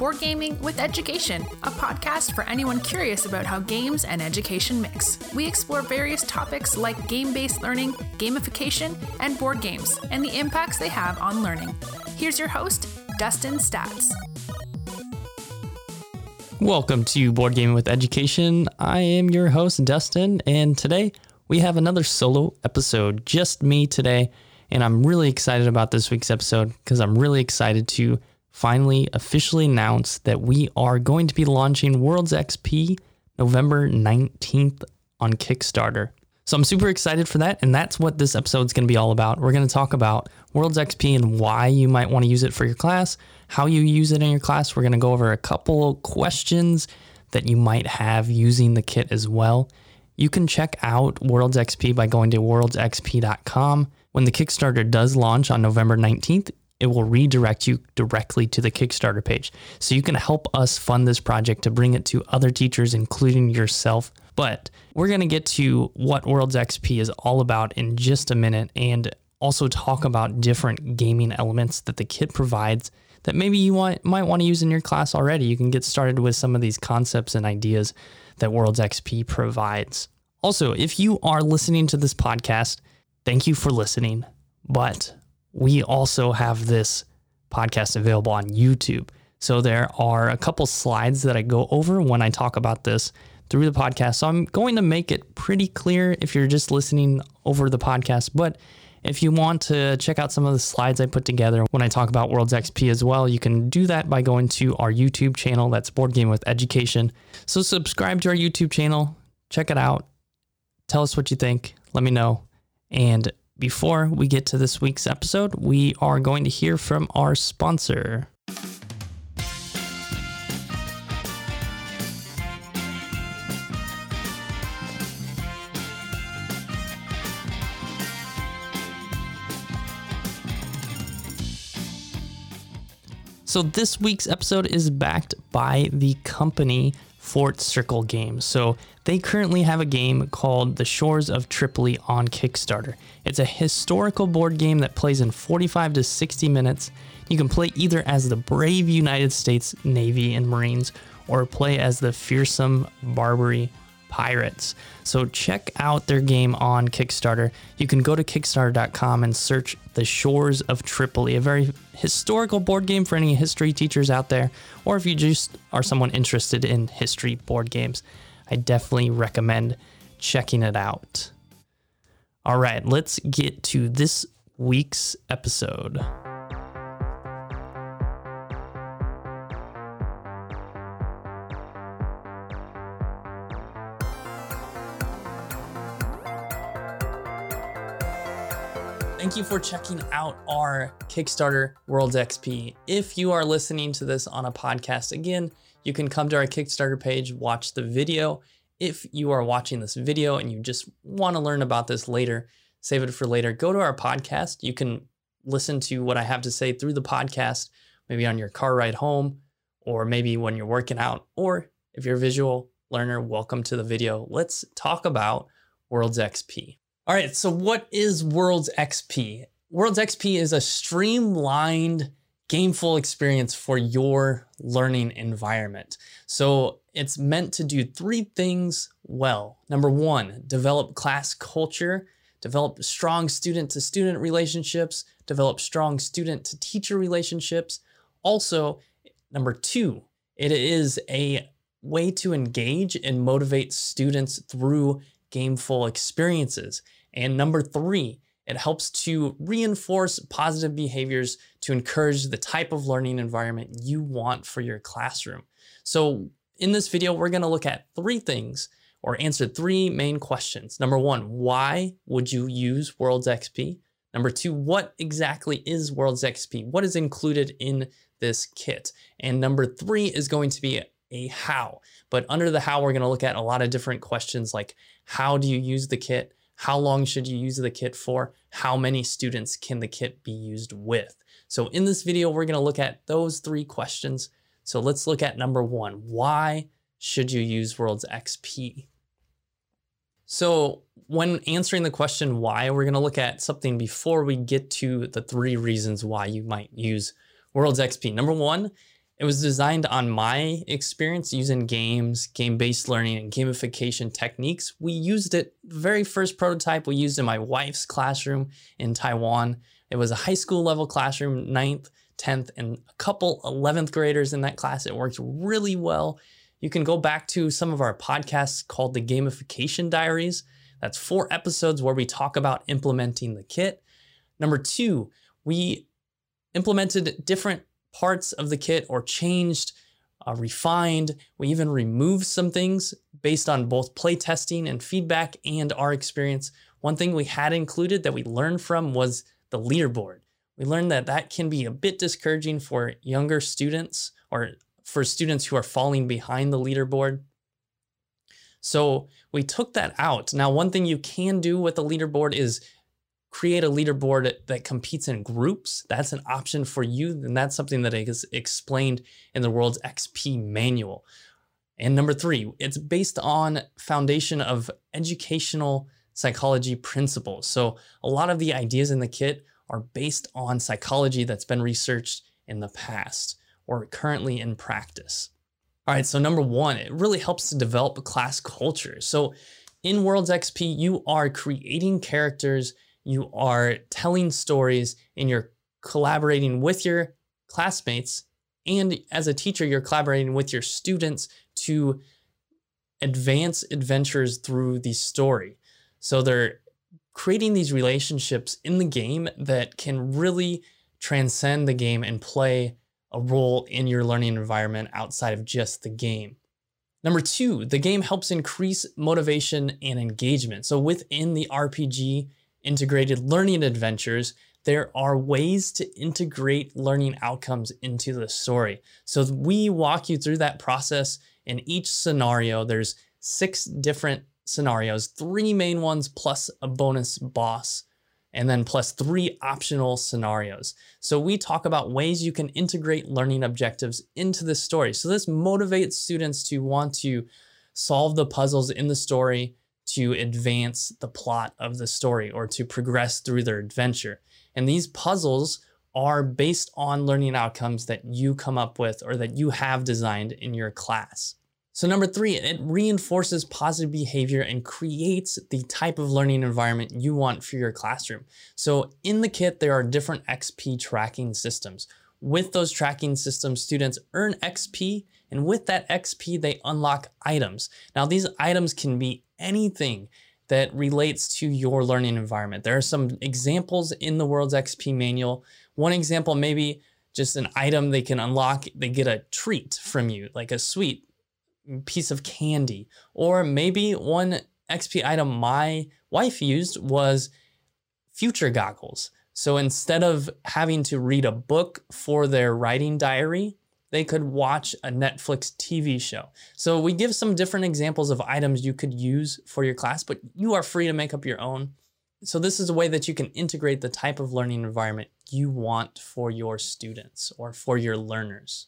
Board Gaming with Education, a podcast for anyone curious about how games and education mix. We explore various topics like game based learning, gamification, and board games, and the impacts they have on learning. Here's your host, Dustin Staats. Welcome to Board Gaming with Education. I am your host, Dustin, and today we have another solo episode, just me today. And I'm really excited about this week's episode because I'm really excited to finally officially announced that we are going to be launching Worlds XP November 19th on Kickstarter. So I'm super excited for that. And that's what this episode is going to be all about. We're going to talk about Worlds XP and why you might want to use it for your class, how you use it in your class. We're going to go over a couple questions that you might have using the kit as well. You can check out Worlds XP by going to worldsxp.com. When the Kickstarter does launch on November 19th, it will redirect you directly to the Kickstarter page. So you can help us fund this project to bring it to other teachers, including yourself. But we're going to get to what Worlds XP is all about in just a minute and also talk about different gaming elements that the kit provides that maybe you want, might want to use in your class already. You can get started with some of these concepts and ideas that Worlds XP provides. Also, if you are listening to this podcast, thank you for listening. But we also have this podcast available on YouTube. So there are a couple slides that I go over when I talk about this through the podcast. So I'm going to make it pretty clear if you're just listening over the podcast. But if you want to check out some of the slides I put together when I talk about Worlds XP as well, you can do that by going to our YouTube channel. That's Board Game with Education. So subscribe to our YouTube channel, check it out, tell us what you think, let me know. And before we get to this week's episode, we are going to hear from our sponsor. So, this week's episode is backed by the company Fort Circle Games. So they currently have a game called The Shores of Tripoli on Kickstarter. It's a historical board game that plays in 45 to 60 minutes. You can play either as the brave United States Navy and Marines or play as the fearsome Barbary Pirates. So check out their game on Kickstarter. You can go to Kickstarter.com and search The Shores of Tripoli, a very historical board game for any history teachers out there, or if you just are someone interested in history board games. I definitely recommend checking it out. All right, let's get to this week's episode. Thank you for checking out our Kickstarter Worlds XP. If you are listening to this on a podcast, again, you can come to our Kickstarter page, watch the video. If you are watching this video and you just want to learn about this later, save it for later, go to our podcast. You can listen to what I have to say through the podcast, maybe on your car ride home, or maybe when you're working out, or if you're a visual learner, welcome to the video. Let's talk about Worlds XP. All right, so what is Worlds XP? Worlds XP is a streamlined, gameful experience for your learning environment. So it's meant to do three things well. Number one, develop class culture, develop strong student to student relationships, develop strong student to teacher relationships. Also, number two, it is a way to engage and motivate students through gameful experiences. And number three, it helps to reinforce positive behaviors to encourage the type of learning environment you want for your classroom. So in this video, we're gonna look at three things or answer three main questions. Number one, why would you use Worlds XP? Number two, what exactly is Worlds XP? What is included in this kit? And number three is going to be a how. But under the how, we're going to look at a lot of different questions like how do you use the kit? How long should you use the kit for? How many students can the kit be used with? So in this video, we're gonna look at those three questions. So let's look at number one, why should you use Worlds XP? So when answering the question why, we're gonna look at something before we get to the three reasons why you might use Worlds XP. Number one, It was designed on my experience using games, game based learning, and gamification techniques. We used it, very first prototype we used in my wife's classroom in Taiwan. It was a high school level classroom, ninth, 10th, and a couple 11th graders in that class. It worked really well. You can go back to some of our podcasts called the Gamification Diaries. That's four episodes where we talk about implementing the kit. Number two, we implemented different parts of the kit or changed, uh, refined. We even removed some things based on both play testing and feedback and our experience. One thing we had included that we learned from was the leaderboard. We learned that that can be a bit discouraging for younger students or for students who are falling behind the leaderboard. So we took that out. Now, one thing you can do with the leaderboard is create a leaderboard that competes in groups. That's an option for you. And that's something that is explained in the World's XP manual. And number three, it's based on foundation of educational psychology principles. So a lot of the ideas in the kit are based on psychology that's been researched in the past or currently in practice. All right, so number one, it really helps to develop class culture. So in Worlds XP, you are creating characters you are telling stories and you're collaborating with your classmates. And as a teacher, you're collaborating with your students to advance adventures through the story. So they're creating these relationships in the game that can really transcend the game and play a role in your learning environment outside of just the game. Number two, the game helps increase motivation and engagement. So within the RPG, integrated learning adventures, there are ways to integrate learning outcomes into the story. So we walk you through that process in each scenario. There's six different scenarios, three main ones plus a bonus boss, and then plus three optional scenarios. So we talk about ways you can integrate learning objectives into the story. So this motivates students to want to solve the puzzles in the story to advance the plot of the story or to progress through their adventure. And these puzzles are based on learning outcomes that you come up with or that you have designed in your class. So, number three, it reinforces positive behavior and creates the type of learning environment you want for your classroom. So, in the kit, there are different XP tracking systems. With those tracking systems, students earn XP, and with that XP, they unlock items. Now, these items can be anything that relates to your learning environment. There are some examples in the World's XP manual. One example, maybe just an item they can unlock, they get a treat from you, like a sweet piece of candy. Or maybe one XP item my wife used was future goggles. So instead of having to read a book for their writing diary, they could watch a Netflix TV show. So we give some different examples of items you could use for your class, but you are free to make up your own. So this is a way that you can integrate the type of learning environment you want for your students or for your learners.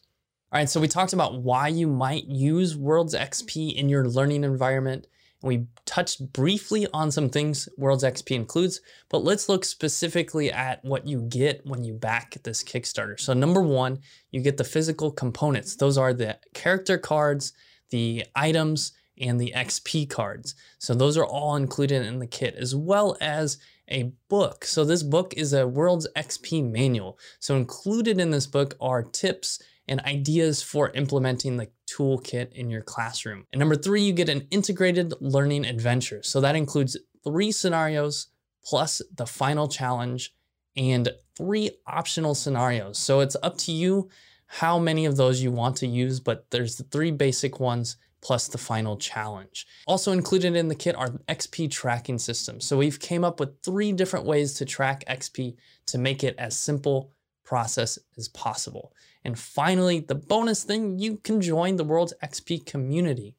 All right, so we talked about why you might use Worlds XP in your learning environment we touched briefly on some things Worlds XP includes, but let's look specifically at what you get when you back this Kickstarter. So number one, you get the physical components. Those are the character cards, the items, and the XP cards. So those are all included in the kit, as well as a book. So this book is a Worlds XP manual. So included in this book are tips and ideas for implementing the toolkit in your classroom. And number three, you get an integrated learning adventure. So that includes three scenarios plus the final challenge and three optional scenarios. So it's up to you how many of those you want to use, but there's the three basic ones plus the final challenge. Also included in the kit are XP tracking systems. So we've came up with three different ways to track XP to make it as simple process as possible. And finally, the bonus thing, you can join the World's XP community.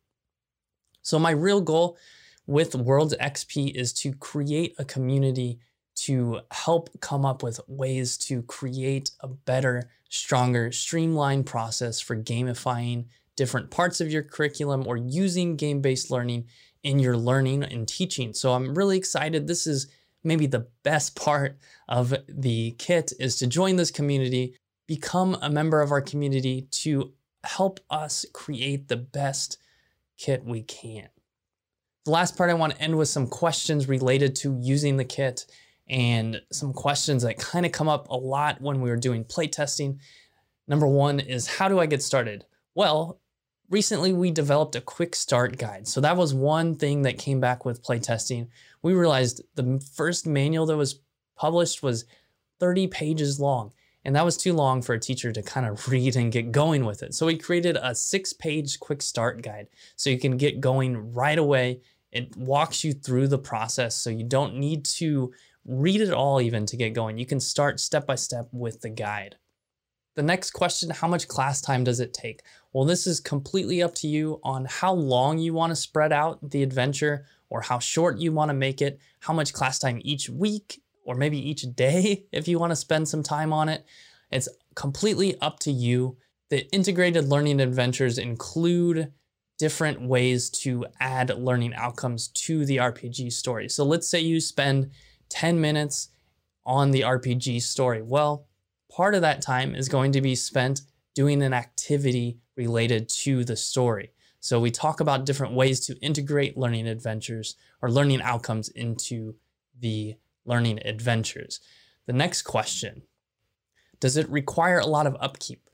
So my real goal with World's XP is to create a community to help come up with ways to create a better, stronger, streamlined process for gamifying different parts of your curriculum or using game-based learning in your learning and teaching. So I'm really excited. This is maybe the best part of the kit is to join this community become a member of our community to help us create the best kit we can. The last part I want to end with some questions related to using the kit and some questions that kind of come up a lot when we were doing playtesting. Number one is how do I get started? Well, recently we developed a quick start guide. So that was one thing that came back with playtesting. We realized the first manual that was published was 30 pages long. And that was too long for a teacher to kind of read and get going with it. So we created a six page quick start guide so you can get going right away. It walks you through the process so you don't need to read it all even to get going. You can start step by step with the guide. The next question how much class time does it take? Well, this is completely up to you on how long you want to spread out the adventure or how short you want to make it, how much class time each week or maybe each day if you want to spend some time on it. It's completely up to you. The integrated learning adventures include different ways to add learning outcomes to the RPG story. So let's say you spend 10 minutes on the RPG story. Well, part of that time is going to be spent doing an activity related to the story. So we talk about different ways to integrate learning adventures or learning outcomes into the learning adventures. The next question Does it require a lot of upkeep?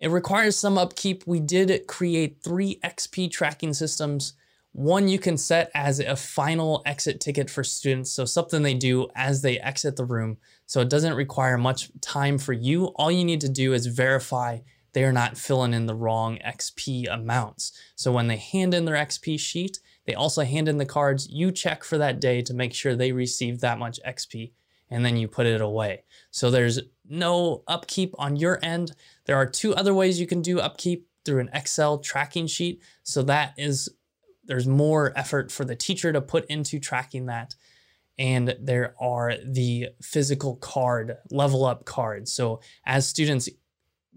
It requires some upkeep. We did create three XP tracking systems. One you can set as a final exit ticket for students, so something they do as they exit the room. So it doesn't require much time for you. All you need to do is verify they are not filling in the wrong XP amounts. So when they hand in their XP sheet, they also hand in the cards. You check for that day to make sure they received that much XP, and then you put it away. So there's no upkeep on your end. There are two other ways you can do upkeep through an Excel tracking sheet. So that is, there's more effort for the teacher to put into tracking that. And there are the physical card, level up cards. So as students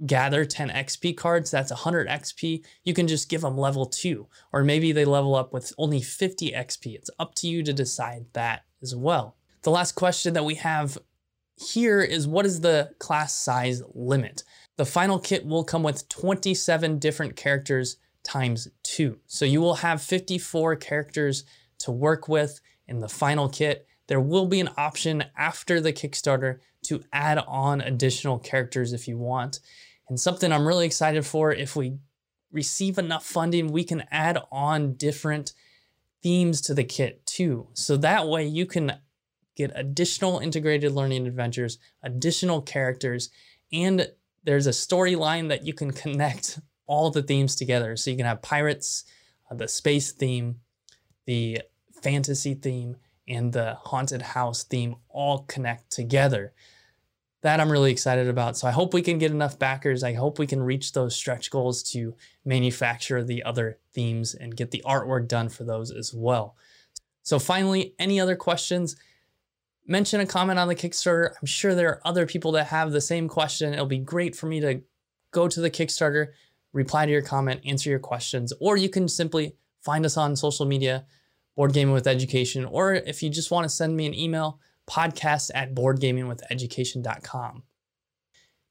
gather 10 XP cards, that's 100 XP. You can just give them level two, or maybe they level up with only 50 XP. It's up to you to decide that as well. The last question that we have here is what is the class size limit? The final kit will come with 27 different characters times two. So you will have 54 characters to work with in the final kit. There will be an option after the Kickstarter to add on additional characters if you want. And something I'm really excited for if we receive enough funding, we can add on different themes to the kit too. So that way you can get additional integrated learning adventures, additional characters, and there's a storyline that you can connect all the themes together. So you can have pirates, uh, the space theme, the fantasy theme, and the haunted house theme all connect together. That I'm really excited about. So I hope we can get enough backers. I hope we can reach those stretch goals to manufacture the other themes and get the artwork done for those as well. So finally, any other questions? Mention a comment on the Kickstarter. I'm sure there are other people that have the same question. It'll be great for me to go to the Kickstarter, reply to your comment, answer your questions, or you can simply find us on social media, Board Gaming with Education, or if you just want to send me an email, podcast at boardgamingwitheducation.com.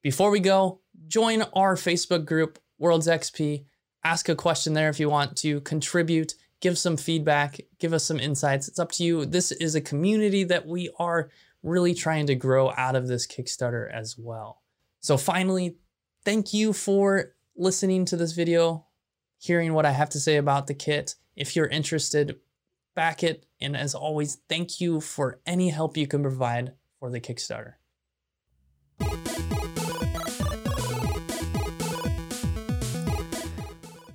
Before we go, join our Facebook group, Worlds XP. Ask a question there if you want to contribute, give some feedback, give us some insights. It's up to you. This is a community that we are really trying to grow out of this Kickstarter as well. So, finally, thank you for listening to this video, hearing what I have to say about the kit. If you're interested, back it. And as always, thank you for any help you can provide for the Kickstarter.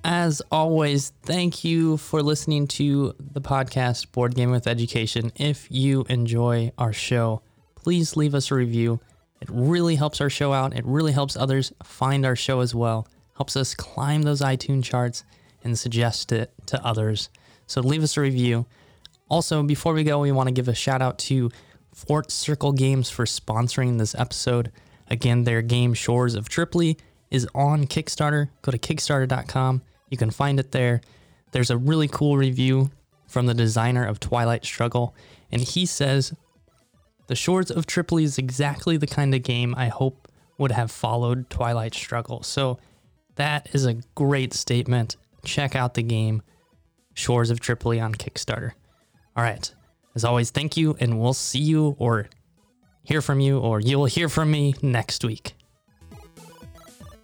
As always, thank you for listening to the podcast Board Game with Education. If you enjoy our show, please leave us a review. It really helps our show out. It really helps others find our show as well. Helps us climb those iTunes charts and suggest it to others. So leave us a review. Also, before we go, we want to give a shout out to Fort Circle Games for sponsoring this episode. Again, their game Shores of Tripoli is on Kickstarter. Go to kickstarter.com. You can find it there. There's a really cool review from the designer of Twilight Struggle, and he says, The Shores of Tripoli is exactly the kind of game I hope would have followed Twilight Struggle. So that is a great statement. Check out the game Shores of Tripoli on Kickstarter. All right. As always, thank you, and we'll see you or hear from you, or you'll hear from me next week.